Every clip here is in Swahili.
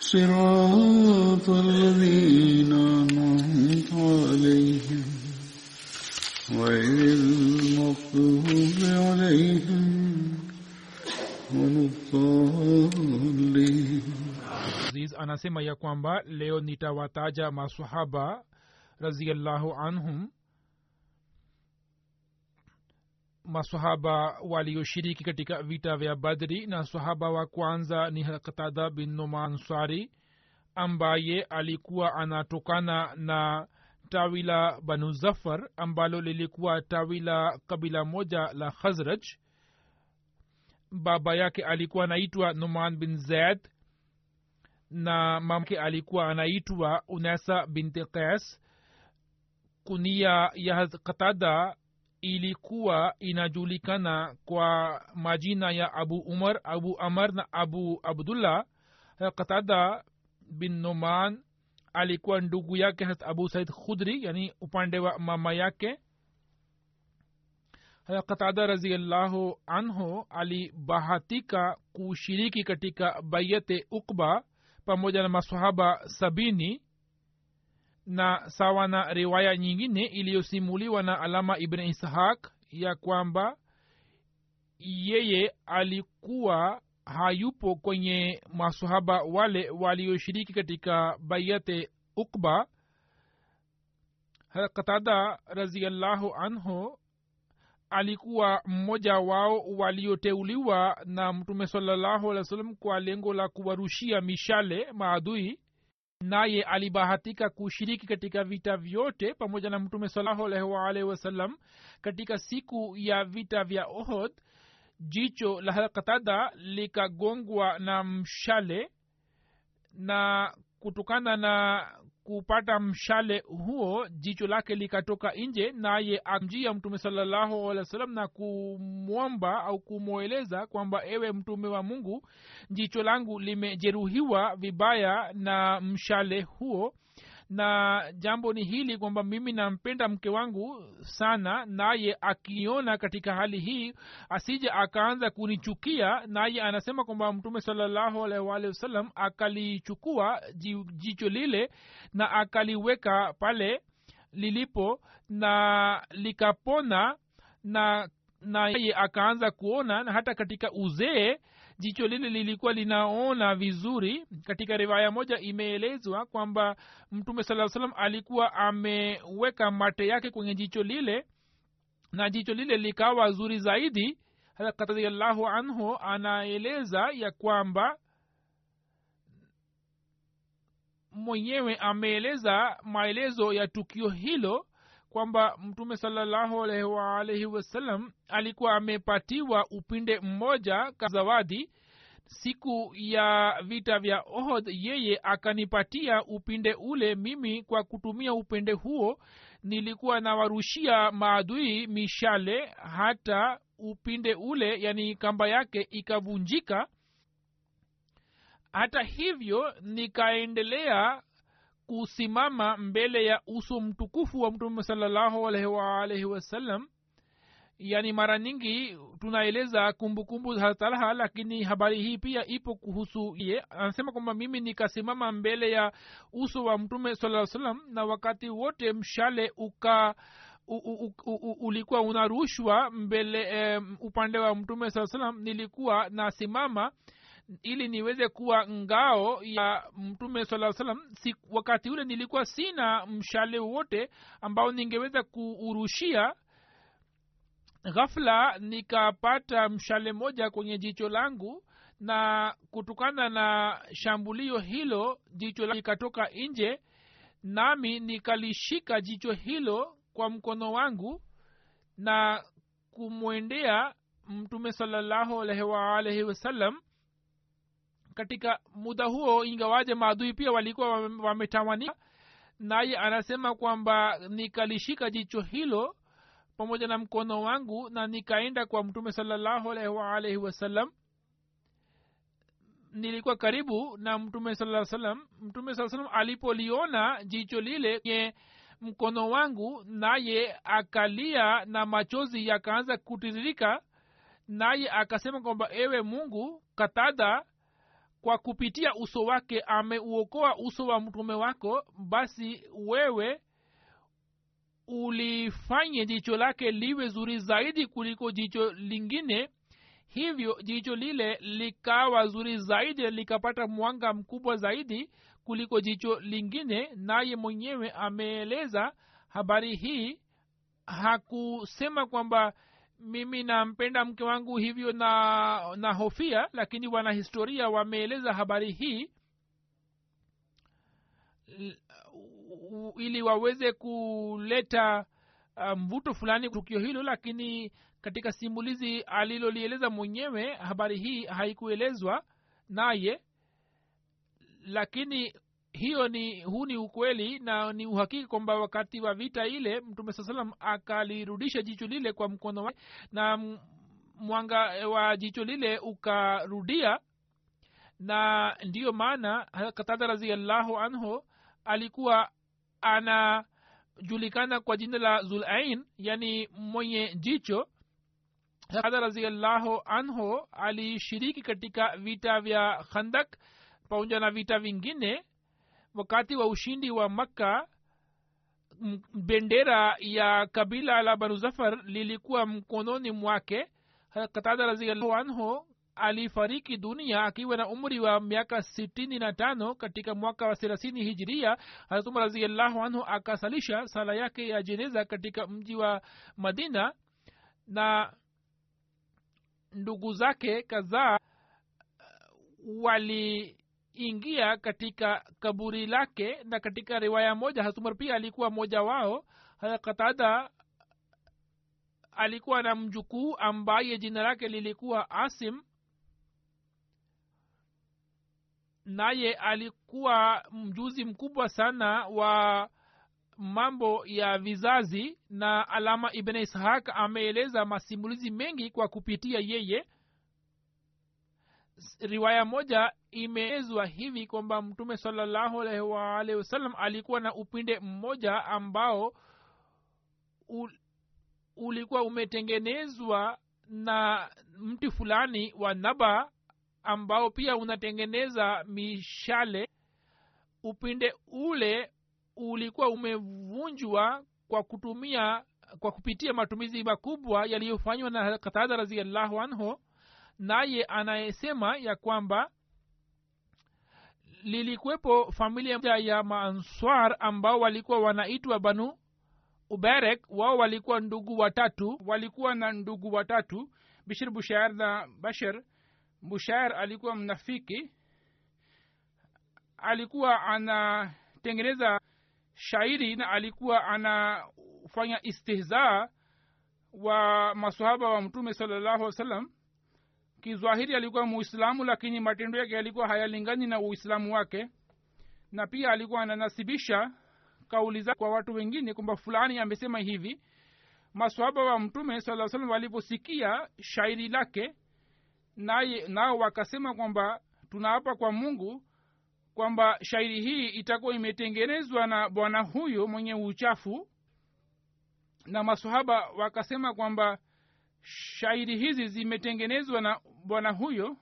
صراط الذين أنعمت عليهم غير المغضوب عليهم ولا الضالين aziz anasema ya kwamba leo nitawataja masahaba raziallahu anhum masahaba walioshiriki katika vita vya badri na sahaba wa kwanza ni katada bin numan ansari ambaye alikuwa anatokana na tawi la banu zafar ambalo lilikuwa tawi la kabila moja la khazraj. Baba yake alikuwa anaitwa numan bin zaid na mamke alikuwa anaitwa unasa binti qais. Kunia ya qatada ilikuwa inajulikana kwa majina ya abu umar abu amar na abu abdullah. Qatada bin noman alikuwa ndugu yake hat abu said khudri yani upande wa mama yake. Qatada raziallahu anhu alibahatika kushiriki katika bayate ukba pamoja na masahaba sabini na sawa na riwaya nyingine iliyosimuliwa na alama ibn ishaq ya kwamba yeye alikuwa hayupo kwenye masahaba wale walioshiriki katika bayate ukba qatada raziallahu anhu alikuwa mmoja wao walioteuliwa na mtume salallahu wa sallam kwa lengo la kuwarushia mishale maadui naye alibahatika kushiriki katika vita vyote pamoja na mtume waalihi wasallam katika siku ya vita vya ohod jicho la qatada likagongwa na mshale na kutokana na kupata mshale huo jicho lake likatoka nje naye amjia mtume salallahu alehi wa sallam na kumwomba au kumweleza kwamba ewe mtume wa mungu jicho langu limejeruhiwa vibaya na mshale huo na jambo ni hili kwamba mimi nampenda mke wangu sana naye akiona katika hali hii asije akaanza kunichukia naye anasema kwamba mtume salallahu alaihi akalichukua jicho lile na akaliweka pale lilipo na likapona na naye akaanza kuona na hata katika uzee jicho lile lilikuwa linaona vizuri. Katika riwaya moja imeelezwa kwamba mtume saa salam alikuwa ameweka mate yake kwenye jicho lile na jicho lile likawa zuri zaidi. Radiallahu anhu anaeleza ya kwamba mwenyewe ameeleza maelezo ya tukio hilo kwamba mtume salallahu alaihi waalaihi wasallam alikuwa amepatiwa upinde mmoja zawadi siku ya vita vya ohod yeye akanipatia upinde ule mimi kwa kutumia upinde huo. Nilikuwa nawarushia maadui mishale hata upinde ule yani kamba yake ikavunjika. Hata hivyo nikaendelea kusimama mbele ya uso mtukufu wa mtume salllahu alaihi waalaihi wasallam yaani mara nyingi tunaeleza kumbukumbu za talha lakini habari hii pia ipo kuhusu ye. Anasema kwamba mimi nikasimama mbele ya uso wa mtume saaa salam na wakati wote mshale uka u, u, u, ulikuwa unarushwa mbele um, upande wa mtume saa salam nilikuwa nasimama ili niweze kuwa ngao ya mtume saa salam si, wakati ule nilikuwa sina mshale wote ambao ningeweza kuurushia ghafla nikapata mshale moja kwenye jicho langu na kutokana na shambulio hilo jicho likatoka nje nami nikalishika jicho hilo kwa mkono wangu na kumwendea mtume salallahu alaihi waalaihi wasallam katika muda huo ingawaje maadui pia walikuwa wametawanika naye anasema kwamba nikalishika jicho hilo pamoja na mkono wangu na nikaenda kwa mtume salallahu alaihi waalaihi wasallam nilikuwa karibu na mtume saa salam mtume saa salam alipoliona jicho lile kwenye mkono wangu naye akalia na machozi yakaanza kutiririka naye akasema kwamba ewe mungu katada kwa kupitia uso wake ameuokoa uso wa mtume wako basi wewe ulifanye jicho lake liwe zuri zaidi kuliko jicho lingine hivyo jicho lile likawa zuri zaidi likapata mwanga mkubwa zaidi kuliko jicho lingine naye mwenyewe ameeleza habari hii. Hakusema kwamba mimi nampenda mke wangu hivyo na na hofia lakini wanahistoria wameeleza habari hii ili waweze kuleta mvuto um, fulani tukio hilo lakini katika simulizi alilolieleza mwenyewe habari hii haikuelezwa naye lakini hiyo ni huu ni ukweli na ni uhakiki kwamba wakati wa vita ile mtume saa salam akalirudisha jicho lile kwa mkono wake na mwanga wa jicho lile ukarudia na ndiyo maana katada raziallahu anhu alikuwa anajulikana kwa jina la zulain yani mwenye jicho. Katada raziallahu anhu alishiriki katika vita vya khandak pamoja na vita vingine wakati wa ushindi wa makka. Bendera ya kabila la banu zafar lilikuwa mkononi mwake. Katada raziallahu anhu alifariki dunia akiwa na umri wa miaka sitini na tano katika mwaka wa thelathini hijiria. Hazrat raziallahu anhu akasalisha sala yake ya jeneza katika mji wa madina na ndugu zake kadhaa waliingia katika kaburi lake. Na katika riwaya moja hasumar pia alikuwa mmoja wao. Katada alikuwa na mjukuu ambaye jina lake lilikuwa asim naye alikuwa mjuzi mkubwa sana wa mambo ya vizazi na alama ibn ishaq ameeleza masimulizi mengi kwa kupitia yeye. Riwaya moja imeelezwa hivi kwamba mtume salallahu wasallam alikuwa na upinde mmoja ambao ul, ulikuwa umetengenezwa na mti fulani wa naba ambao pia unatengeneza mishale upinde ule ulikuwa umevunjwa kwa kutumia kwa kupitia matumizi makubwa yaliyofanywa na katada raziallahu anhu. Naye anayesema ya kwamba lilikuwepo familia ya maanswar ambao walikuwa wanaitwa banu uberek wao walikuwa ndugu watatu walikuwa na ndugu watatu bishir bushar na bashir bushair alikuwa mnafiki alikuwa anatengeneza shairi na alikuwa anafanya istihzaa wa masahaba wa mtume salallahu wa sallam kizwahiri alikuwa muislamu lakini matendo yake yalikuwa hayalingani na uislamu wake. Na pia alikuwa ananasibisha kauli za kwa watu wengine kwamba fulani amesema hivi. Masohaba wa mtume saa salam waliposikia shairi lake naye nao wakasema kwamba tunaapa kwa mungu kwamba shairi hii itakuwa imetengenezwa na bwana huyo mwenye uchafu. Na masahaba wakasema kwamba shairi hizi zimetengenezwa na bwana huyo.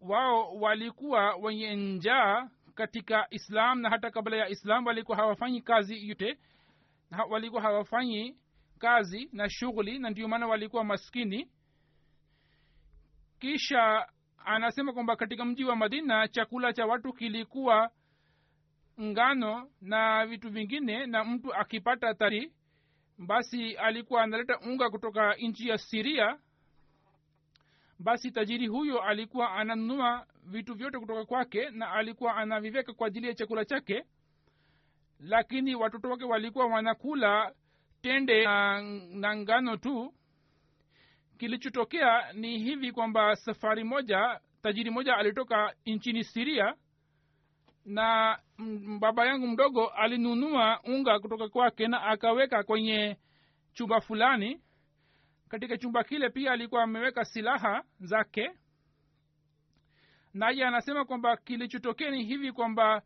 Wao walikuwa wenye njaa katika islam na hata kabla ya islam walikuwa hawafanyi kazi yote walikuwa hawafanyi kazi na shughuli na ndio maana walikuwa maskini. Kisha anasema kwamba katika mji wa madina chakula cha watu kilikuwa ngano na vitu vingine na mtu akipata tari basi alikuwa analeta unga kutoka nchi ya siria basi tajiri huyo alikuwa ananunua vitu vyote kutoka kwake na alikuwa anaviveka kwa ajili ya chakula chake. Lakini watoto wake walikuwa wanakula tende na, na ngano tu. Kilichotokea ni hivi kwamba safari moja tajiri moja alitoka nchini siria na baba yangu mdogo alinunua unga kutoka kwake na akaweka kwenye chumba fulani. Katika chumba kile pia alikuwa ameweka silaha zake. Naye anasema kwamba kilichotokea ni hivi kwamba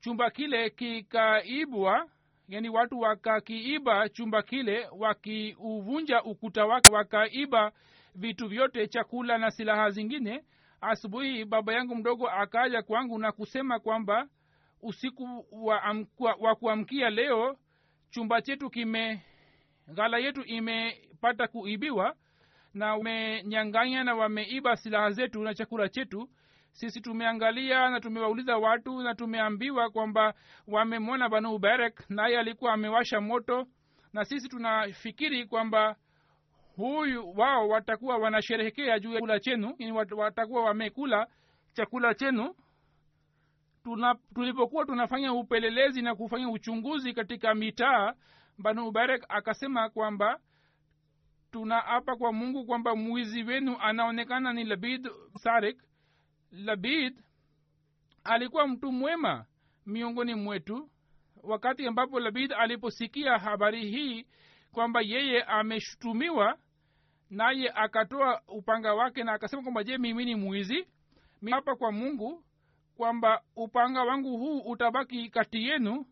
chumba kile kikaibwa yani watu wakakiiba chumba kile wakiuvunja ukuta wake wakaiba vitu vyote chakula na silaha zingine. Asubuhi baba yangu mdogo akaja kwangu na kusema kwamba usiku wa, wa kuamkia leo chumba chetu kime ghala yetu imepata kuibiwa na wamenyanganya na wameiba silaha zetu na chakula chetu sisi tumeangalia na tumewauliza watu na tumeambiwa kwamba wamemwona banu ubarek naye alikuwa amewasha moto. Na sisi tunafikiri kwamba huyu wao watakuwa wanasherehekea juu ya chakula chenu watakuwa wamekula chakula chenu. Tuna, tulipokuwa tunafanya upelelezi na kufanya uchunguzi katika mitaa banu ubarek akasema kwamba tunaapa kwa mungu kwamba mwizi wenu anaonekana ni labid sarik labid alikuwa mtu mwema miongoni mwetu wakati ambapo labid aliposikia habari hii kwamba yeye ameshutumiwa naye akatoa upanga wake na akasema kwamba je mimi ni mwizi? Hapa kwa mungu kwamba upanga wangu huu utabaki kati yenu?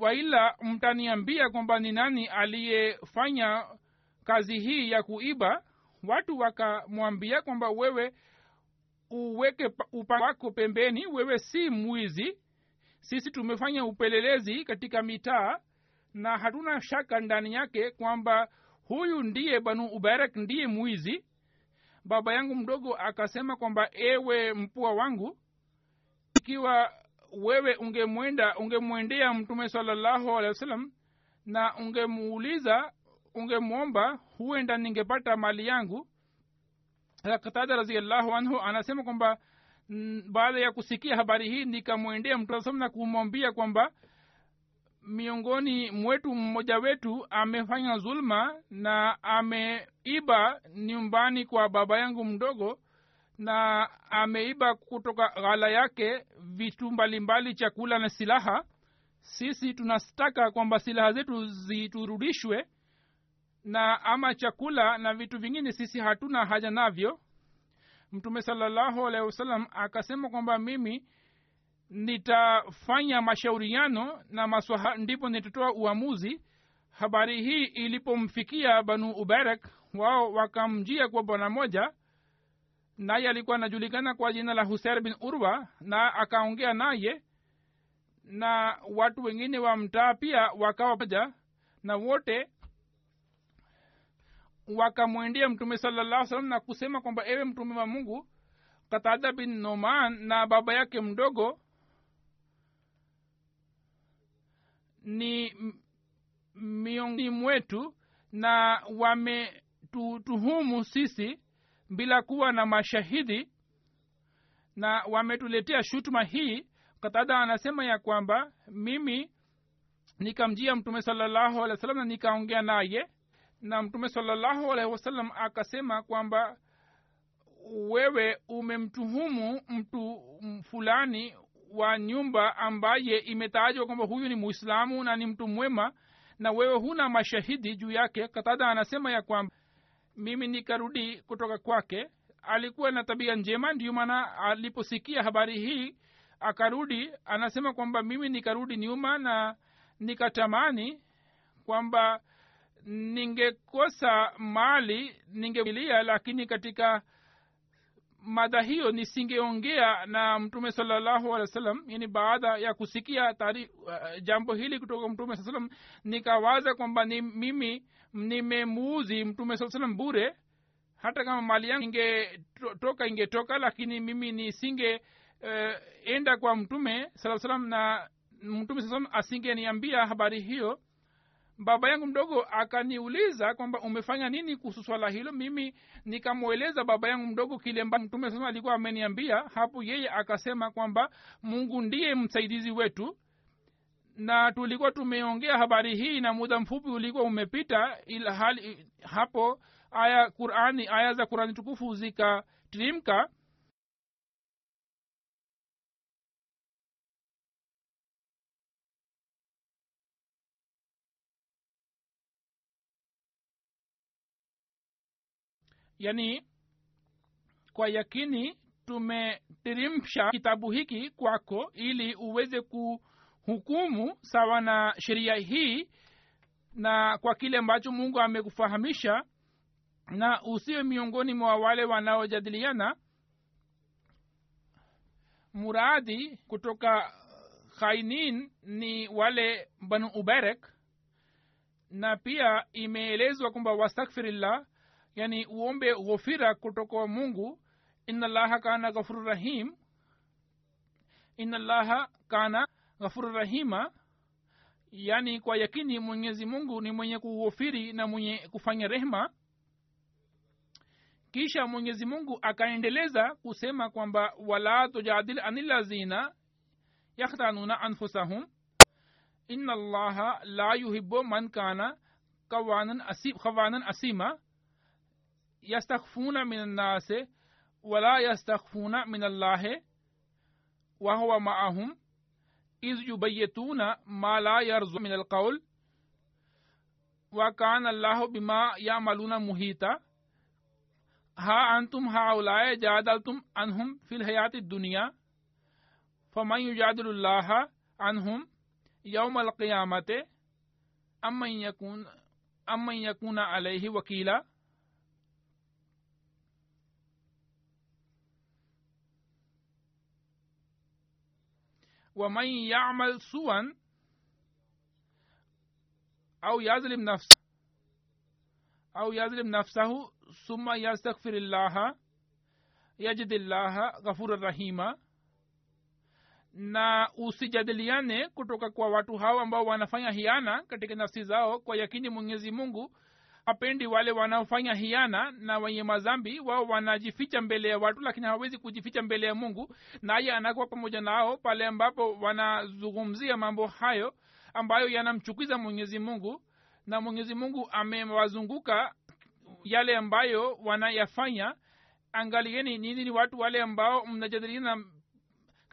Waila mtaniambia kwamba ni nani aliyefanya kazi hii ya kuiba? Watu wakamwambia kwamba wewe uweke pa- upanga wako pembeni wewe si mwizi. Sisi tumefanya upelelezi katika mitaa na hatuna shaka ndani yake kwamba huyu ndiye banu ubarak ndiye mwizi. Baba yangu mdogo akasema kwamba ewe mpua wangu ikiwa wewe ungemwenda ungemwendea mtume salallahu alehi wa na ungemuuliza ungemwomba huenda ningepata mali yangu katada raziallahu anhu anasema kwamba mm, baada ya kusikia habari hii nikamwendea mtume saa na kumwambia kwamba miongoni mwetu mmoja wetu amefanya zulma na ameiba nyumbani kwa baba yangu mdogo na ameiba kutoka ghala yake vitu mbalimbali chakula na silaha. Sisi tunastaka kwamba silaha zetu ziturudishwe na ama chakula na vitu vingine sisi hatuna haja navyo. Mtume salallahu alehi wasallam akasema kwamba mimi nitafanya mashauriano na maswaha ndipo nitatoa uamuzi. Habari hii ilipomfikia banu ubarak wao wakamjia kwa bwana moja naye alikuwa anajulikana kwa jina la husein bin urwa na akaongea naye na watu wengine wa mtaa pia wakawa paja na wote wakamwendea mtume salallah salam na kusema kwamba ewe mtume wa mungu katada bin noman na baba yake mdogo ni miongoni mwetu na wametutuhumu sisi bila kuwa na mashahidi na wametuletea shutuma hii. Katada anasema ya kwamba mimi nikamjia mtume salallahu alehi wa salam na nikaongea naye na mtume salallahu alaihi wasallam akasema kwamba wewe umemtuhumu mtu fulani wa nyumba ambaye imetajwa kwamba huyu ni muislamu na ni mtu mwema na wewe huna mashahidi juu yake katada anasema ya kwamba mimi nikarudi kutoka kwake alikuwa na tabia njema ndio maana aliposikia habari hii akarudi anasema kwamba mimi nikarudi nyuma na nikatamani kwamba ningekosa mali ningelia lakini katika mada hiyo nisingeongea na mtume salallahu alehi wa sallam yani baada ya kusikia tari, uh, jambo hili kutoka mtume saa salam nikawaza kwamba ni mimi nimemuuzi mtume saa salam bure. Hata kama mali yangu ingetoka ingetoka lakini mimi nisinge uh, enda kwa mtume saa salam na mtume saa salam asingeniambia habari hiyo baba yangu mdogo akaniuliza kwamba umefanya nini kuhusu swala hilo. Mimi nikamweleza baba yangu mdogo kile mtume sasa alikuwa ameniambia. Hapo yeye akasema kwamba mungu ndiye msaidizi wetu. Na tulikuwa tumeongea habari hii na muda mfupi ulikuwa umepita ilhali hapo aya qurani aya za qurani tukufu zikatirimka yani kwa yakini tumetirimsha kitabu hiki kwako ili uweze kuhukumu sawa na sheria hii na kwa kile ambacho mungu amekufahamisha na usiwe miongoni mwa wale wanaojadiliana muradhi kutoka khainin ni wale banu uberek na pia imeelezwa kwamba wastakfirillah yani uombe ghofira kutoka mungu. Inallaha kana ghafuru rahim. Inallaha kana ghafuru rahima. Yani kwa yakini mwenyezi mungu ni mwenye kughofiri na mwenye kufanya rehma kisha mwenyezi mungu akaendeleza kusema kwamba wala tujadil anilazina yakhtanuna anfusahum. Ina allaha la yuhibu man kana kawanan asima يستخفون من الناس ولا يستخفون من الله وهو معهم. إذ يبيتون ما لا يرزق من القول. وكان الله بما يعملون محيطا. ها أنتم هؤلاء جادلتم عنهم في الحياة الدنيا. فمن يجادل الله عنهم يوم القيامة؟ أمن يكون أمن يكون عليه وكيلا؟ ومن يعمل سوءا أو يظلم نفسه أو يظلم نفسه ثم يستغفر الله يجد الله غفورا رحيما na usijadiliane kutoka kwa watu hao ambao wanafanya hiana katika nafsi zao kwa yakini mwenyezi mungu hapendi wale wanaofanya hiana na wenye mazambi wao wanajificha mbele ya watu lakini hawawezi kujificha mbele ya mungu. Naye anakuwa pamoja nao pale ambapo wanazungumzia mambo hayo ambayo yanamchukiza mwenyezi mungu. Na mwenyezi mungu amewazunguka yale ambayo wanayafanya. Angalieni nini ni watu wale ambao mnajadiliana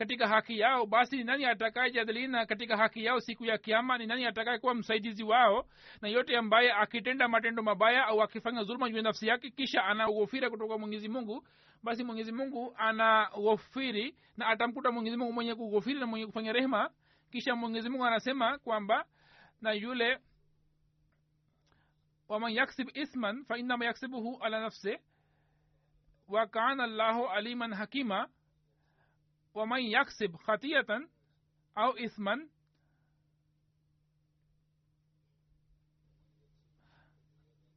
katika haki yao basi ni nani atakayejadiliana katika haki yao siku ya kiama ni nani atakaye kuwa msaidizi wao? Na yote ambaye akitenda matendo mabaya au akifanya dhuluma juu nafsi yake kisha anaghofira kutoka mwenyezi mungu basi mwenyezi mungu anaghofiri na atamkuta mwenyezi mungu mwenye kughofiri na mwenye kufanya rehema. Kisha mwenyezi mungu anasema kwamba na yule waman yaksib isman fainama yaksibuhu ala nafse wa kana llahu aliman hakima ومن يكسب خطية أو إثما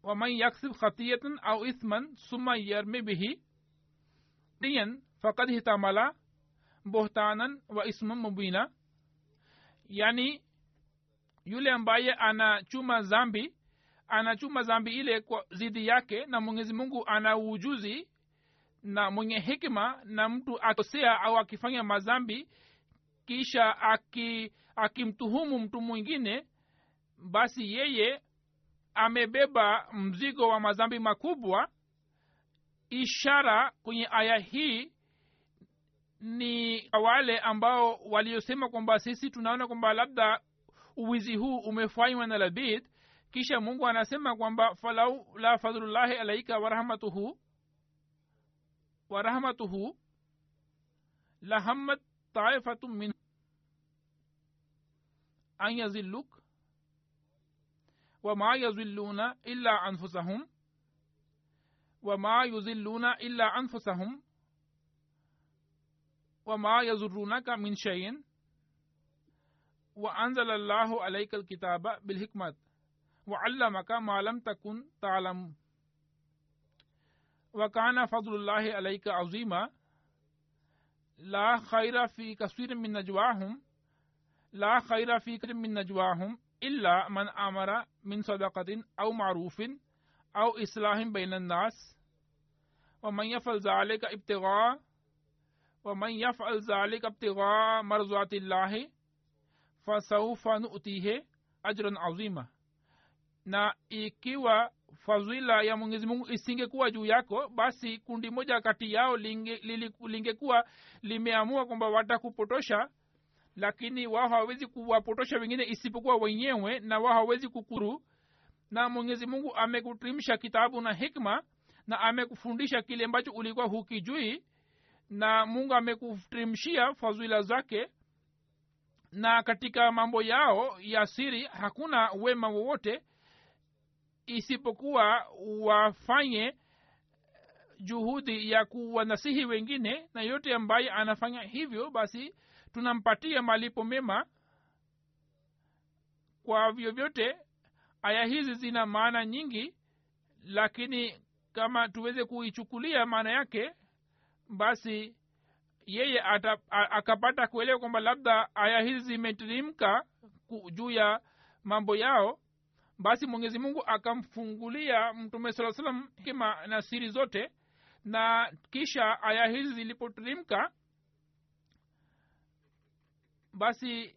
ومن يكسب خطية أو إثما ثم يرمي به ديا فقد احتمل بهتانا وإثما مبينا يعني yule ambaye anachuma zambi anachuma zambi ile kwa zidi yake na mwenyezi mungu ana ujuzi na mwenye hikima na mtu akosea au akifanya mazambi kisha akimtuhumu aki mtu mwingine basi yeye amebeba mzigo wa mazambi makubwa. Ishara kwenye aya hii ni wale ambao waliosema kwamba sisi tunaona kwamba labda uwizi huu umefanywa na labid. Kisha mungu anasema kwamba falau la fadhlullahi alaika warahmatuhu ورحمته لهمت طائفة من أن يزلوك وما يزلون إلا أنفسهم وما يزلون إلا أنفسهم وما يزرونك من شيء وأنزل الله عليك الكتاب بالحكمة وعلمك ما لم تكن تعلم. وكان فضل الله عليك عظيما. لا خير في كثير من نجواهم. لا خير في كثير من نجواهم إلا من أمر من صدقة أو معروف أو إصلاح بين الناس. ومن يفعل ذلك ابتغاء ومن يفعل ذلك ابتغاء مرضات الله fasaufa nutihe ajran azima na ikiwa fadhila ya mwenyezi mungu isingekuwa juu yako basi kundi moja kati yao lingekuwa linge limeamua kwamba watakupotosha lakini wao hawawezi kuwapotosha wengine isipokuwa wenyewe na wao hawawezi kukuru. Na mwenyezi mungu amekutrimsha kitabu na hikma na amekufundisha kile ambacho ulikuwa hukijui na mungu amekutrimshia fadhila zake. Na katika mambo yao ya siri hakuna wema wowote isipokuwa wafanye juhudi ya kuwanasihi wengine na yote ambaye anafanya hivyo basi tunampatia malipo mema. Kwa vyovyote aya hizi zina maana nyingi lakini kama tuweze kuichukulia maana yake basi yeye ata, a, akapata kuelewa kwamba labda aya hizi zimeteremka juu ya mambo yao basi mwenyezi mungu akamfungulia mtume saa salam hikima na siri zote na kisha aya hizi zilipoteremka basi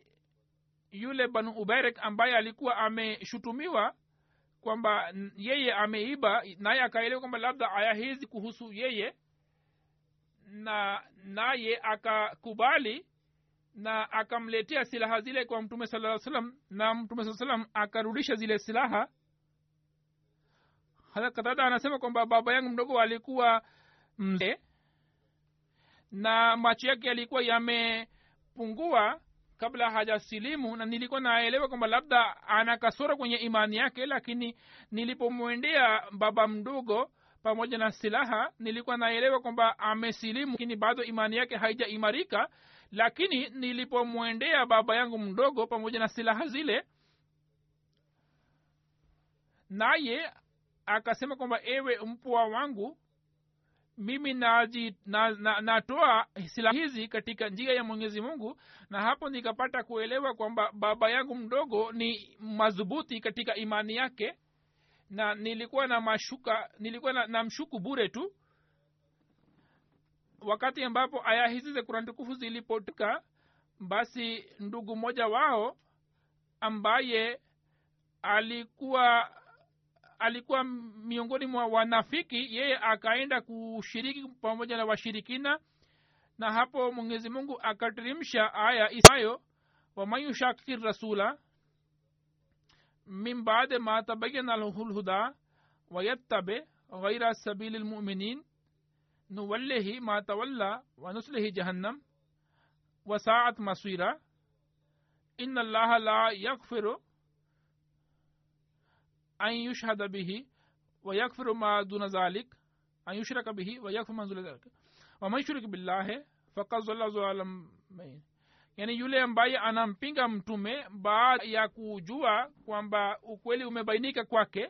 yule banu uberek ambaye alikuwa ameshutumiwa kwamba yeye ameiba naye akaelewa kwamba labda aya hizi kuhusu yeye na naye akakubali na akamletea silaha zile kwa mtume saa salam na mtume saa salam akarudisha zile silaha. Hata anasema kwamba baba yangu mdogo alikuwa mzee na macho yake yalikuwa yamepungua kabla hajasilimu na nilikuwa naelewa kwamba labda ana kasoro kwenye imani yake lakini nilipomwendea baba mdogo pamoja na silaha nilikuwa naelewa kwamba amesilimu lakini bado imani yake haijaimarika. Lakini nilipomwendea baba yangu mdogo pamoja na silaha zile naye akasema kwamba ewe mpwa wangu mimi naji, na, na, natoa silaha hizi katika njia ya mwenyezi mungu. Na hapo nikapata kuelewa kwamba baba yangu mdogo ni madhubuti katika imani yake na nilikuwa na mashuka nilikuwa na, na mshuku bure tu. Wakati ambapo aya hizi za kurani tukufu zilipotoka basi ndugu mmoja wao ambaye alikuwa alikuwa miongoni mwa wanafiki yeye akaenda kushiriki pamoja na washirikina na hapo mwenyezi mungu akateremsha aya isayo waman yushakir rasula min baade ma tabayana lahu lhuda wayattabe ghaira sabili lmuminin nuwallihi ma tawalla wa nuslihi jahannam wasaat masira inna allaha la yaghfiru an yushhada bihi wa yakfiru ma duna zalik an yushraka bihi wa yakfiru ma duna zalik wa man yushrik yani yule ambaye anampinga mtume baada ya kujua kwamba ukweli umebainika kwake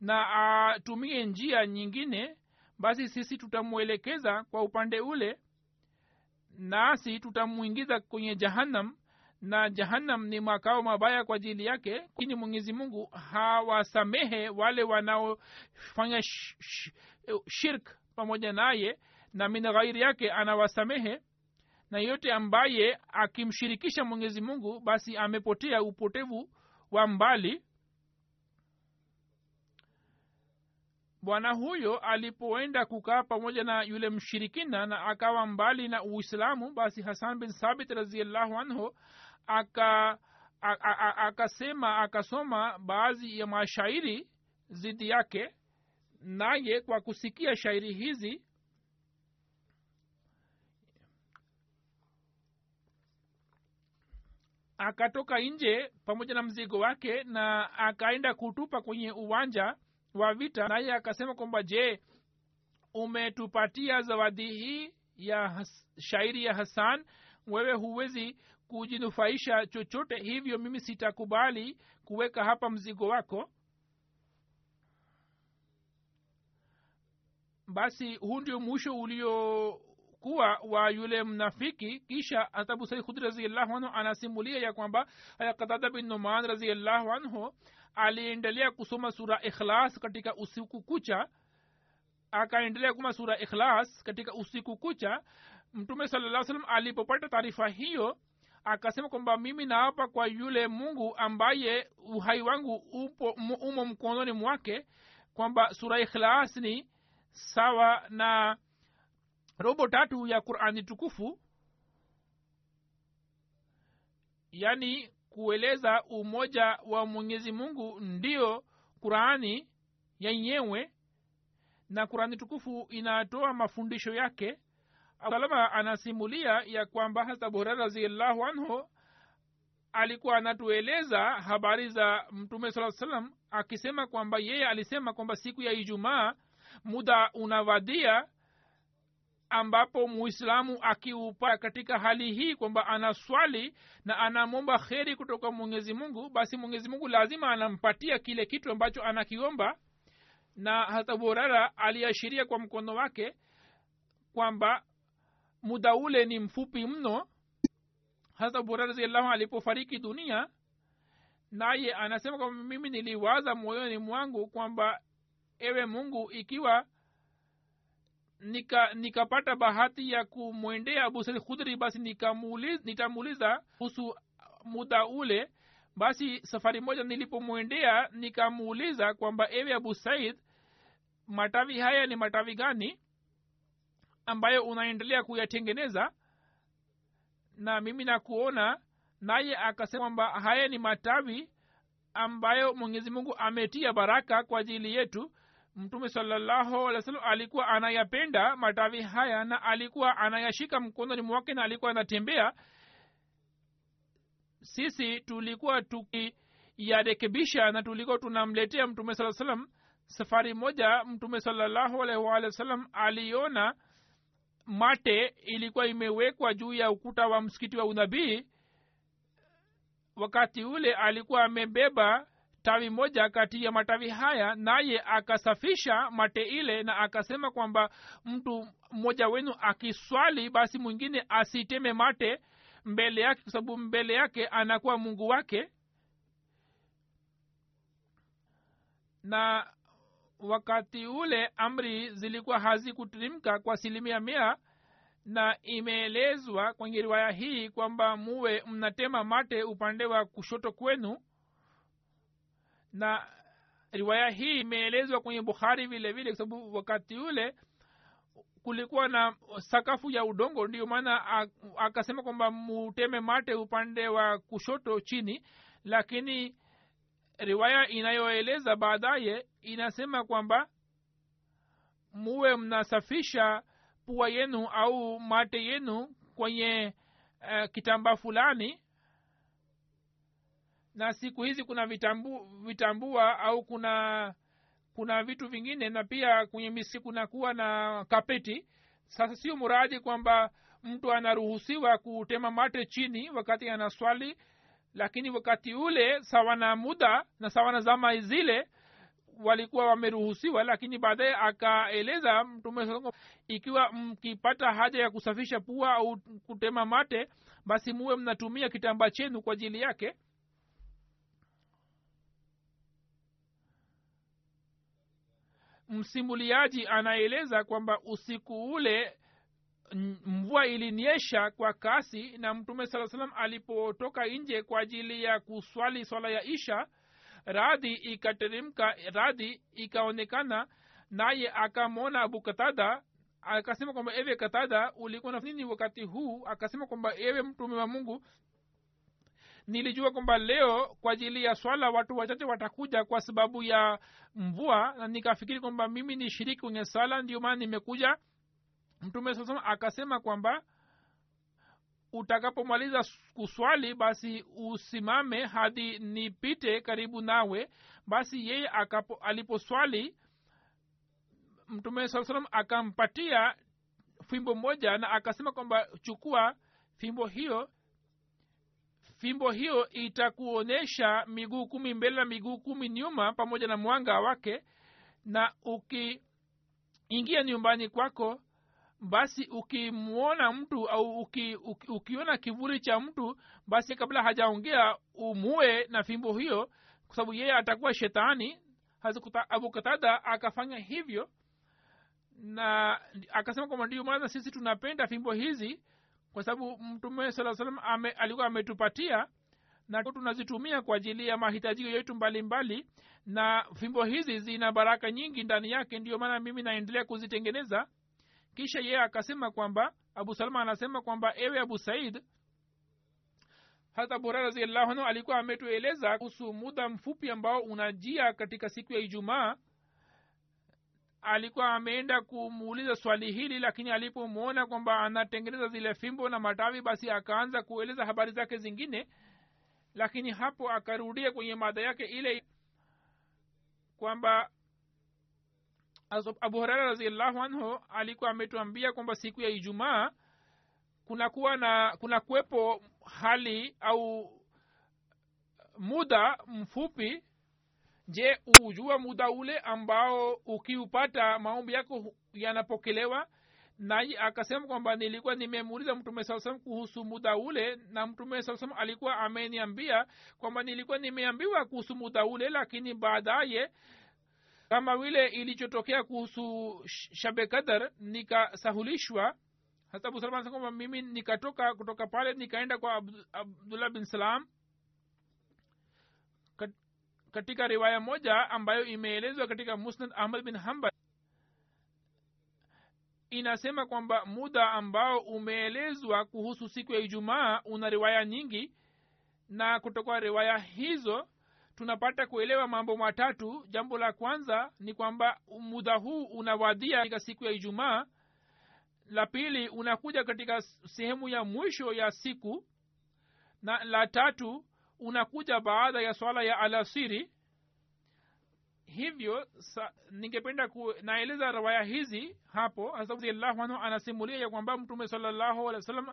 na atumie njia nyingine basi sisi tutamwelekeza kwa upande ule nasi tutamwingiza kwenye jahannam na jahannam ni makao mabaya kwa ajili yake. Lakini mwenyezi mungu hawasamehe wale wanaofanya sh- sh- shirk pamoja naye na min ghairi yake anawasamehe na yeyote ambaye akimshirikisha mwenyezi mungu basi amepotea upotevu wa mbali. Bwana huyo alipoenda kukaa pamoja na yule mshirikina na akawa mbali na uislamu basi hasan bin sabit raziallahu anhu aka akasema akasoma baadhi ya mashairi zidi yake naye kwa kusikia shairi hizi akatoka nje pamoja na mzigo wake na akaenda kutupa kwenye uwanja wa vita naye akasema kwamba je umetupatia zawadi hii ya shairi ya hasan wewe huwezi kujinufaisha chochote hivyo mimi sitakubali kuweka hapa mzigo wako. Basi huu ndio mwisho uliokuwa wa yule mnafiki kisha abu said khudri raziallahu anhu anasimulia ya kwamba qatada bin numan raziallahu anhu aliendelea kusoma sura ikhlas katika usiku kucha akaendelea kuma sura ikhlas katika usiku kucha. Mtume salaa salam alipopata taarifa hiyo akasema kwamba mimi naapa kwa yule mungu ambaye uhai wangu upo umo mkononi mwake kwamba sura ikhlas ni sawa na robo tatu ya qurani tukufu yani kueleza umoja wa mwenyezi mungu ndiyo qurani yenyewe na qurani tukufu inatoa mafundisho yake. Salama anasimulia ya kwamba hasa buhurera raziallahu anhu alikuwa anatueleza habari za mtume saa salam akisema kwamba yeye alisema kwamba siku ya ijumaa muda unawadia ambapo muislamu akiupa katika hali hii kwamba anaswali na anamwomba kheri kutoka mwenyezi mungu basi mwenyezi mungu lazima anampatia kile kitu ambacho anakiomba. Na hata aliashiria kwa mkono wake kwamba muda ule ni mfupi mno. Hasa borara raziallahu alipofariki dunia naye anasema kwamba mimi niliwaza moyoni mwangu kwamba ewe mungu ikiwa nika nikapata bahati ya kumwendea abu said khudri basi nitamuuliza kuhusu muda ule. Basi safari moja nilipomwendea nikamuuliza kwamba ewe abu said matawi haya ni matawi gani ambayo unaendelea kuyatengeneza? Na mimi nakuona naye akasema kwamba haya ni matawi ambayo mwenyezi mungu ametia baraka kwa ajili yetu mtume salallahu alikuwa anayapenda matawi haya na alikuwa anayashika mkononi mwake na alikuwa anatembea. Sisi tulikuwa tukiyarekebisha na tulikuwa tunamletea mtume saa salam safari moja. Mtume salallahu aliona mate ilikuwa imewekwa juu ya ukuta wa msikiti wa unabii. Wakati ule alikuwa amebeba tawi moja kati ya matawi haya naye akasafisha mate ile na akasema kwamba mtu mmoja wenu akiswali basi mwingine asiteme mate mbele yake kwa sababu mbele yake anakuwa mungu wake. Na wakati ule amri zilikuwa hazikutimka kwa asilimia mia na imeelezwa kwenye riwaya hii kwamba muwe mnatema mate upande wa kushoto kwenu na riwaya hii imeelezwa kwenye bukhari vile vile kwa sababu wakati ule kulikuwa na sakafu ya udongo ndio maana akasema kwamba muteme mate upande wa kushoto chini lakini riwaya inayoeleza baadaye inasema kwamba muwe mnasafisha pua yenu au mate yenu kwenye uh, kitambaa fulani na siku hizi kuna vitambu, vitambua au kuna kuna vitu vingine na pia kwenye misi kunakuwa na kapeti. Sasa sio muradi kwamba mtu anaruhusiwa kutema mate chini wakati anaswali lakini wakati ule sawa na muda na sawa na zama zile walikuwa wameruhusiwa lakini baadaye akaeleza mtume ikiwa mkipata haja ya kusafisha pua au kutema mate basi muwe mnatumia kitambaa chenu kwa ajili yake msimuliaji anaeleza kwamba usiku ule mvua ilinyesha kwa kasi na mtume saa salam alipotoka nje kwa ajili ya kuswali swala ya isha radhi ikateremka radhi ikaonekana naye akamwona abu katada akasema kwamba ewe katada ulikuwa nafnini wakati huu? Akasema kwamba ewe mtume wa mungu nilijua kwamba leo kwa ajili ya swala watu wachache watakuja kwa sababu ya mvua na nikafikiri kwamba mimi ni shiriki kwenye sala ndio maana nimekuja. Mtume saa akasema kwamba utakapomaliza kuswali basi usimame hadi nipite karibu nawe. Basi yeye aliposwali mtume saa salam akampatia fimbo moja na akasema kwamba chukua fimbo hiyo fimbo hiyo itakuonyesha miguu kumi mbele na miguu kumi nyuma pamoja na mwanga wake na ukiingia nyumbani kwako basi ukimwona mtu au uki, uki, ukiona kivuli cha mtu basi kabla hajaongea umue na fimbo hiyo kwa sababu yeye atakuwa shetani. Abu katada akafanya hivyo na akasema kwamba ndio maana sisi tunapenda fimbo hizi kwa sababu mtume saa salam ame, alikuwa ametupatia na tunazitumia kwa ajili ya mahitajio yetu mbalimbali mbali, na fimbo hizi zina baraka nyingi ndani yake ndiyo maana mimi naendelea kuzitengeneza. Kisha yeye akasema kwamba abu salama anasema kwamba ewe abu said hata hurera raziallahu anhu alikuwa ametueleza kuhusu muda mfupi ambao unajia katika siku ya ijumaa alikuwa ameenda kumuuliza swali hili lakini alipomwona kwamba anatengeneza zile fimbo na matawi basi akaanza kueleza habari zake zingine. Lakini hapo akarudia kwenye mada yake ile kwamba abu hurara raziallahu anhu alikuwa ametuambia kwamba siku ya ijumaa kunakuwa na kuna kuwepo hali au muda mfupi je ujua muda ule ambao ukiupata maombi yako yanapokelewa? Naye akasema kwamba nilikuwa nimemuuliza mtume saa salam kuhusu muda ule na mtume saa salam alikuwa ameniambia kwamba nilikuwa nimeambiwa kuhusu muda ule lakini baadaye kama vile ilichotokea kuhusu shabe kadar nikasahulishwa. Hasa abu salama kwamba mimi nikatoka kutoka pale nikaenda kwa abdullah bin salam katika riwaya moja ambayo imeelezwa katika musnad ahmad bin hambal inasema kwamba muda ambao umeelezwa kuhusu siku ya ijumaa una riwaya nyingi na kutoka riwaya hizo tunapata kuelewa mambo matatu. Jambo la kwanza ni kwamba muda huu unawadia katika siku ya ijumaa. La pili unakuja katika sehemu ya mwisho ya siku. Na la tatu unakuja baada ya swala ya alasiri. Hivyo ningependa naeleza rawaya hizi hapo. Radhiallahu anhu anasimulia ya kwamba mtume salallahu alehi wa sallam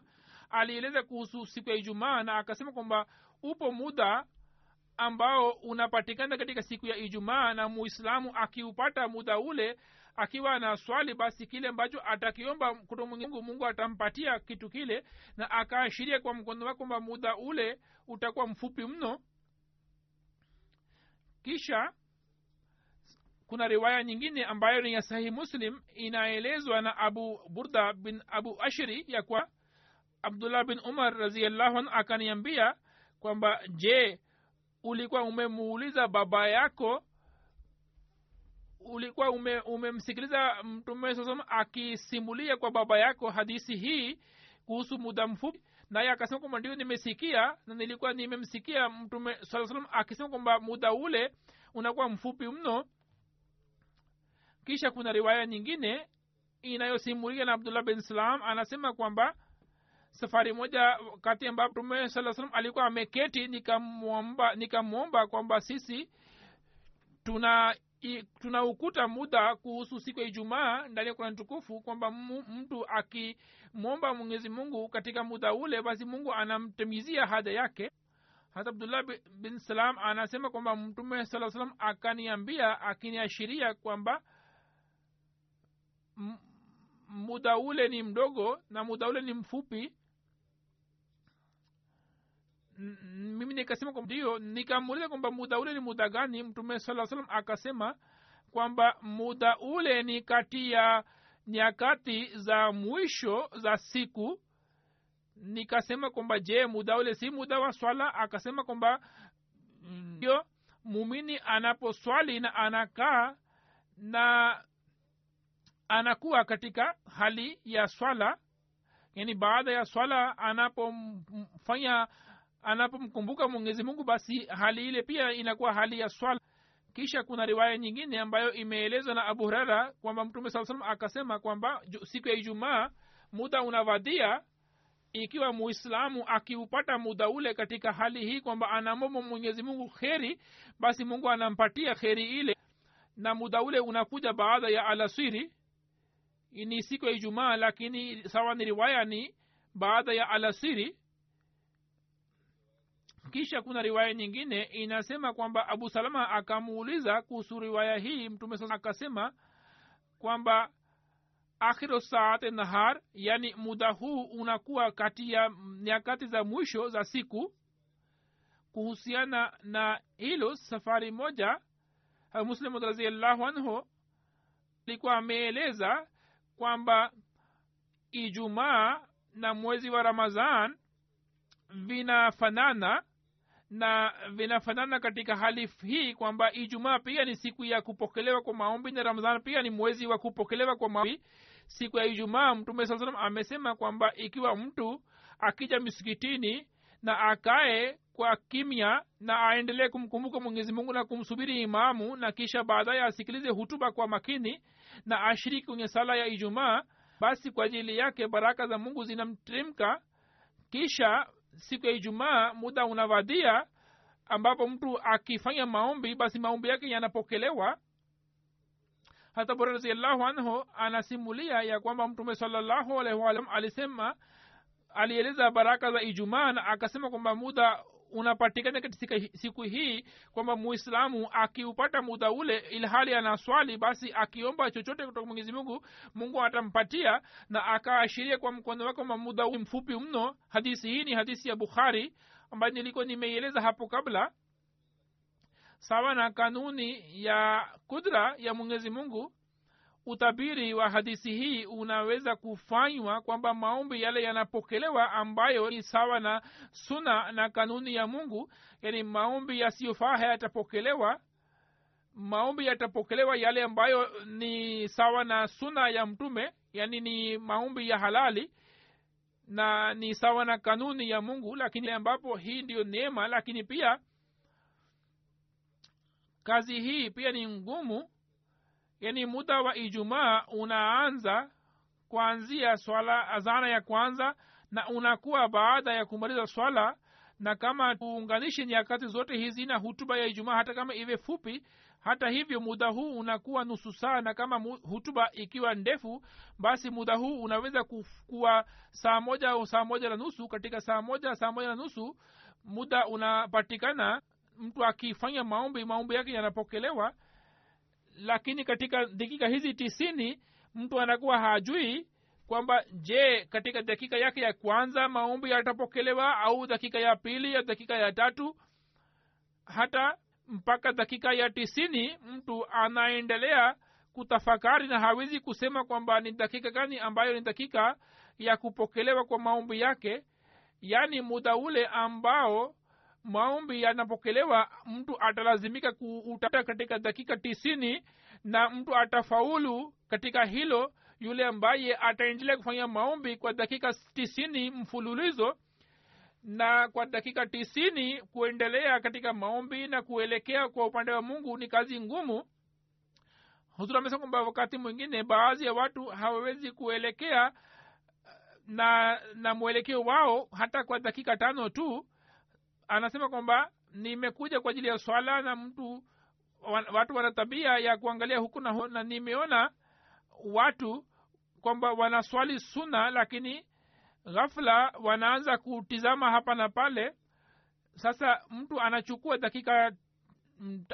alieleza kuhusu siku ya ijumaa na akasema kwamba upo muda ambao unapatikana katika siku ya ijumaa na muislamu akiupata muda ule akiwa na swali basi kile ambacho atakiomba kuto mungu mungu atampatia kitu kile na akaashiria kwa mkono wake kwamba muda ule utakuwa mfupi mno. Kisha kuna riwaya nyingine ambayo ni ya sahihi muslim inaelezwa na abu burda bin abu ashri ya kwa abdullah bin umar raziallahu akaniambia kwamba je ulikuwa umemuuliza baba yako ulikuwa ume, umemsikiliza mtume saa akisimulia kwa baba yako hadisi hii kuhusu muda mfupi. Naye akasema kwamba ndio nimesikia na nilikuwa nimemsikia mtume saa salam akisema kwamba muda ule unakuwa mfupi mno. Kisha kuna riwaya nyingine inayosimulia na abdullah bin salam anasema kwamba safari moja wakati ambapo mtume saa salam alikuwa ameketi nikamwomba nikamwomba kwamba sisi tuna tunaukuta muda kuhusu siku ya ijumaa ndani ya kurani tukufu kwamba mtu akimwomba mwenyezi mungu katika muda ule basi mungu anamtimizia haja yake. Hata abdullah bin salam anasema kwamba mtume saa salam akaniambia akiniashiria kwamba muda ule ni mdogo na muda ule ni mfupi mimi nikasema kwamba ndio nikamuuliza kwamba muda ule ni muda gani? Mtume saa salam akasema kwamba muda ule ni kati ya nyakati za mwisho za siku. Nikasema kwamba je muda ule si muda wa swala? Akasema kwamba ndio mumini anaposwali na anakaa na anakuwa katika hali ya swala yani baada ya swala anapofanya anapomkumbuka mwenyezi mungu basi hali ile pia inakuwa hali ya swala. Kisha kuna riwaya nyingine ambayo imeelezwa na abu hurera kwamba mtume saa salam akasema kwamba siku ya ijumaa muda unavadia ikiwa muislamu akiupata muda ule katika hali hii kwamba anamomba mwenyezi mungu kheri basi mungu anampatia kheri ile na muda ule unakuja baada ya alasiri. Ni siku ya ijumaa lakini sawa ni riwaya ni baada ya alasiri kisha kuna riwaya nyingine inasema kwamba abu salama akamuuliza kuhusu riwaya hii. Mtume sasa akasema kwamba akhiru saate nahar yani muda huu unakuwa kati ya nyakati za mwisho za siku. Kuhusiana na hilo safari moja muslim raziallahu anhu alikuwa ameeleza kwamba ijumaa na mwezi wa ramadhan vinafanana na vinafanana katika hali hii kwamba ijumaa pia ni siku ya kupokelewa kwa maombi na ramadhan pia ni mwezi wa kupokelewa kwa maombi. Siku ya ijumaa mtume saa salam amesema kwamba ikiwa mtu akija misikitini na akae kwa kimya na aendelee kumkumbuka mwenyezi mungu na kumsubiri imamu na kisha baadaye asikilize hutuba kwa makini na ashiriki kwenye sala ya ijumaa basi kwa ajili yake baraka za mungu zinamtrimka kisha siku ya ijumaa muda unavadia ambapo mtu akifanya maombi basi maombi yake yanapokelewa. Hata bora raziallahu anhu anasimulia ya kwamba mtume salallahu alaihi wasallam alisema alieleza baraka za ijumaa na akasema kwamba muda unapatikana katika siku hii kwamba muislamu akiupata muda ule ilhali anaswali basi akiomba chochote kutoka mwenyezi mungu mungu atampatia na akaashiria kwa mkono wake kwamba muda mfupi mno. Hadisi hii ni hadisi ya bukhari ambayo nilikuwa nimeieleza hapo kabla. Sawa na kanuni ya kudra ya mwenyezi mungu utabiri wa hadisi hii unaweza kufanywa kwamba maombi yale yanapokelewa ambayo ni sawa na suna na kanuni ya mungu yani maombi yasiyofaa hayatapokelewa maombi yatapokelewa yale ambayo ni sawa na suna ya mtume yani ni maombi ya halali na ni sawa na kanuni ya mungu lakini ambapo hii ndiyo neema lakini pia kazi hii pia ni ngumu yani muda wa ijumaa unaanza kuanzia swala azana ya kwanza na unakuwa baada ya kumaliza swala. Na kama tuunganishe nyakati zote hizi na hutuba ya ijumaa hata kama iwe fupi hata hivyo muda huu unakuwa nusu saa. Na kama hutuba ikiwa ndefu basi muda huu unaweza kuwa saa moja au saa moja na nusu. Katika saa moja saa moja na nusu muda unapatikana. Mtu akifanya maombi maombi yake yanapokelewa lakini katika dakika hizi tisini mtu anakuwa hajui kwamba je katika dakika yake ya kwanza maombi yatapokelewa au dakika ya pili ya dakika ya tatu? Hata mpaka dakika ya tisini mtu anaendelea kutafakari na hawezi kusema kwamba ni dakika gani ambayo ni dakika ya kupokelewa kwa maombi yake. Yaani muda ule ambao maombi yanapokelewa mtu atalazimika kuutata katika dakika tisini na mtu atafaulu katika hilo yule ambaye ataendelea kufanya maombi kwa dakika tisini mfululizo na kwa dakika tisini kuendelea katika maombi na kuelekea kwa upande wa mungu ni kazi ngumu. Huzuri amesema kwamba wakati mwingine baadhi ya watu hawawezi kuelekea na na mwelekeo wao hata kwa dakika tano tu anasema kwamba nimekuja kwa ajili ya swala na mtu watu wana tabia ya kuangalia huku na, na nimeona watu kwamba wanaswali suna lakini ghafla wanaanza kutizama hapa na pale. Sasa mtu anachukua dakika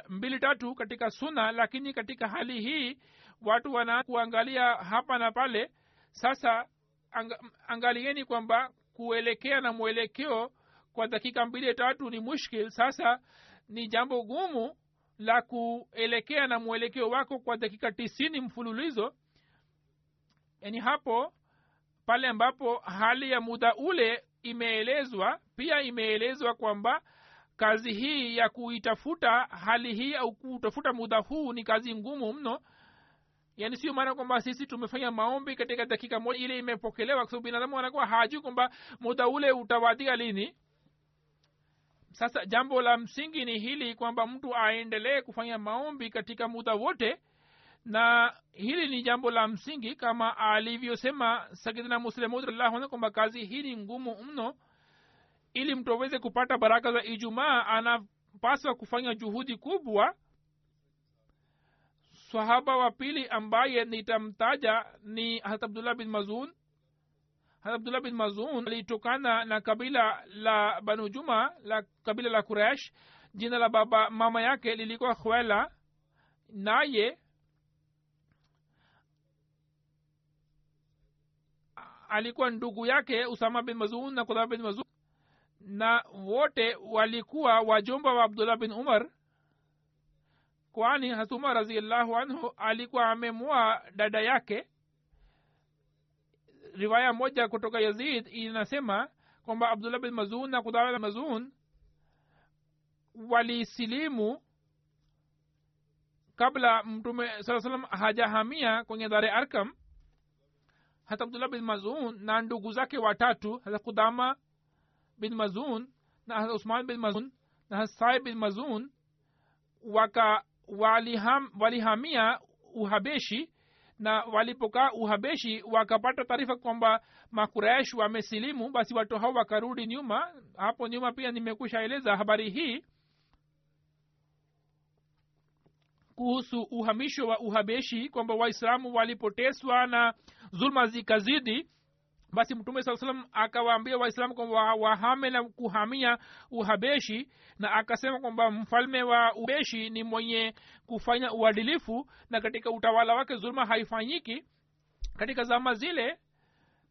mbili tatu katika suna lakini katika hali hii watu wana kuangalia hapa na pale. Sasa ang, angalieni kwamba kuelekea na mwelekeo kwa dakika mbili tatu ni mushkil. Sasa ni jambo gumu la kuelekea na mwelekeo wako kwa dakika tisini mfululizo. Yani hapo pale ambapo hali ya muda ule imeelezwa pia imeelezwa kwamba kazi hii ya kuitafuta hali hii au kutafuta muda huu ni kazi ngumu mno. Yaani sio maana kwamba sisi tumefanya maombi katika dakika moja ile imepokelewa kwa sababu binadamu anakuwa hajui kwamba muda ule utawadia lini sasa jambo la msingi ni hili kwamba mtu aendelee kufanya maombi katika muda wote na hili ni jambo la msingi kama alivyosema sakidina muslemudllahu kwamba kazi hii ni ngumu mno. Ili mtu aweze kupata baraka za ijumaa anapaswa kufanya juhudi kubwa. Swahaba wa pili ambaye nitamtaja ni harat abdullah bin mazun abdullah bin mazun alitokana na kabila la banu juma la kabila la kuresh jina la baba mama yake lilikuwa khwela naye alikuwa ndugu yake usama bin mazun na kudhaa bin mazun. Na wote walikuwa wajomba wa abdullah bin umar. Kwani hasuma raziallahu anhu alikuwa amemua dada yake riwaya moja kutoka yazid inasema kwamba abdullah bin mazun na kudhama bin mazun walisilimu kabla mtume saa salam hajahamia kwenye dhare arkam hata abdullah bin mazun na ndugu zake watatu hata kudama bin mazun na hata usman bin mazun na hata sai bin mazun waka waliham, walihamia uhabeshi na walipokaa uhabeshi wakapata taarifa kwamba makuresh wamesilimu basi watu hao wakarudi nyuma. Hapo nyuma pia nimekusha eleza habari hii kuhusu uhamisho wa uhabeshi kwamba waislamu walipoteswa na zulma zikazidi basi mtume saa salam akawaambia waislamu kwamba wahame na kuhamia uhabeshi na akasema kwamba mfalme wa ubeshi ni mwenye kufanya uadilifu na katika utawala wake zuluma haifanyiki. Katika zama zile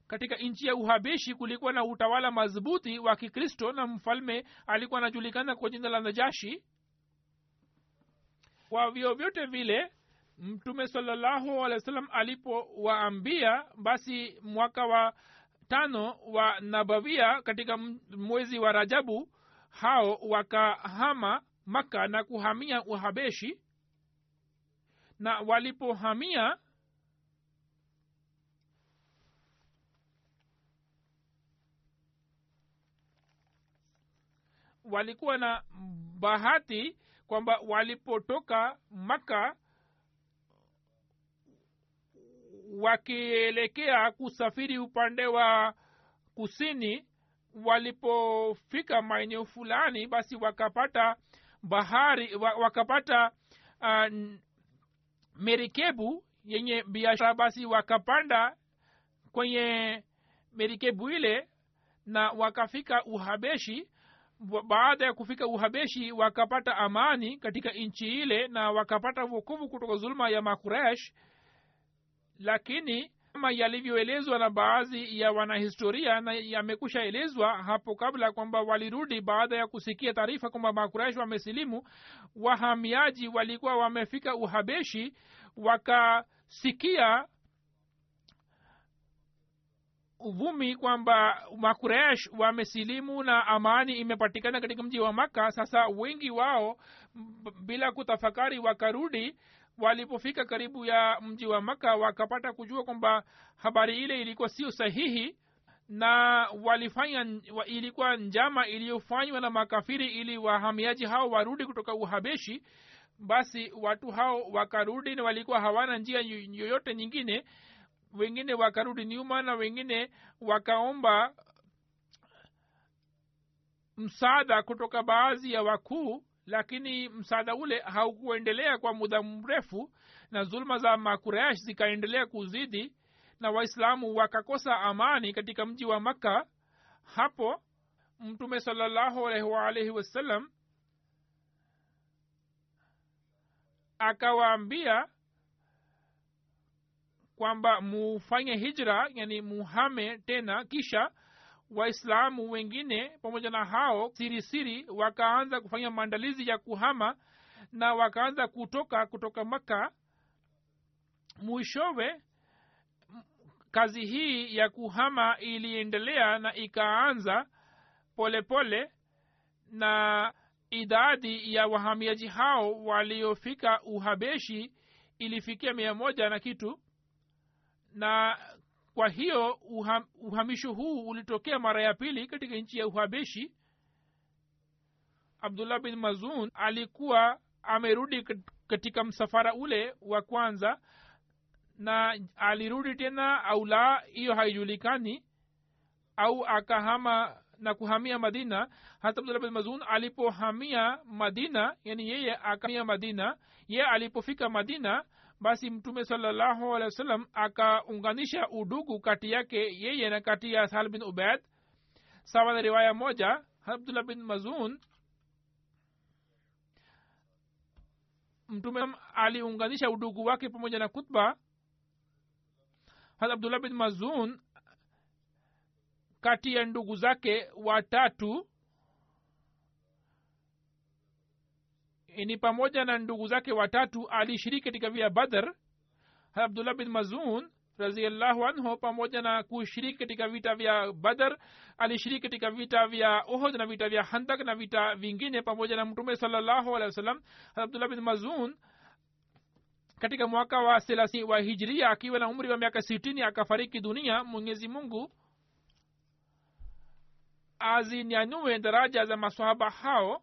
katika nchi ya uhabeshi kulikuwa na utawala madhubuti wa kikristo na mfalme alikuwa anajulikana kwa jina la najashi. Kwa vyovyote vile mtume salallahu alehi wa sallam alipowaambia basi mwaka wa tano wa nabawia katika mwezi wa rajabu hao wakahama maka na kuhamia uhabeshi. Na walipohamia walikuwa na bahati kwamba walipotoka maka wakielekea kusafiri upande wa kusini walipofika maeneo fulani basi wakapata bahari wakapata uh, merikebu yenye biashara basi wakapanda kwenye merikebu ile na wakafika uhabeshi. Baada ya kufika uhabeshi wakapata amani katika nchi ile na wakapata wokovu kutoka zuluma ya makuresh lakini kama yalivyoelezwa na baadhi ya wanahistoria na yamekusha elezwa hapo kabla kwamba walirudi baada ya kusikia taarifa kwamba makuraish wamesilimu wahamiaji walikuwa wamefika uhabeshi wakasikia uvumi kwamba makuresh wamesilimu na amani imepatikana katika mji wa makka. Sasa wengi wao bila kutafakari wakarudi walipofika karibu ya mji wa maka wakapata kujua kwamba habari ile ilikuwa sio sahihi na walifanya ilikuwa njama iliyofanywa na makafiri ili wahamiaji hao warudi kutoka uhabeshi. Basi watu hao wakarudi na walikuwa hawana njia yoyote nyingine. Wengine wakarudi nyuma na wengine wakaomba msaada kutoka baadhi ya wakuu lakini msaada ule haukuendelea kwa muda mrefu na zuluma za makureash zikaendelea kuzidi na waislamu wakakosa amani katika mji wa makka. Hapo mtume salallahu alaihi wasallam akawaambia kwamba mufanye hijra yani muhame tena kisha waislamu wengine pamoja na hao siri siri wakaanza kufanya maandalizi ya kuhama na wakaanza kutoka kutoka maka mwishowe kazi hii ya kuhama iliendelea na ikaanza polepole pole, na idadi ya wahamiaji hao waliofika uhabeshi ilifikia mia moja na kitu. Na kwa hiyo uham, uhamisho huu ulitokea mara ya pili katika nchi ya uhabeshi. Abdullah bin mazun alikuwa amerudi katika msafara ule wa kwanza na alirudi tena au la hiyo haijulikani au akahama na kuhamia madina. Hata abdullah bin mazun alipohamia madina yani yeye akahamia madina yeye alipofika madina basi mtume salallahu alehi wa sallam akaunganisha udugu kati yake yeye na kati ya sahal bin ubaid. Sawa na riwaya moja abdullah bin mazun mtume aliunganisha udugu wake pamoja na kutba ha abdullah bin mazun kati ya ndugu zake watatu ni pamoja na ndugu zake watatu alishiriki katika via badr abdullah bin mazun raziallahu anhu pamoja na kushiriki katika vita vya badar alishiriki katika vita vya ohod na vita vya handak na vita vingine pamoja na mtume salallahu alehi wa abdullah bin mazun katika mwaka wa selasi wa hijria akiwa na umri wa miaka sitini akafariki dunia. Mwenyezi mungu azinyanyue daraja za maswahaba hao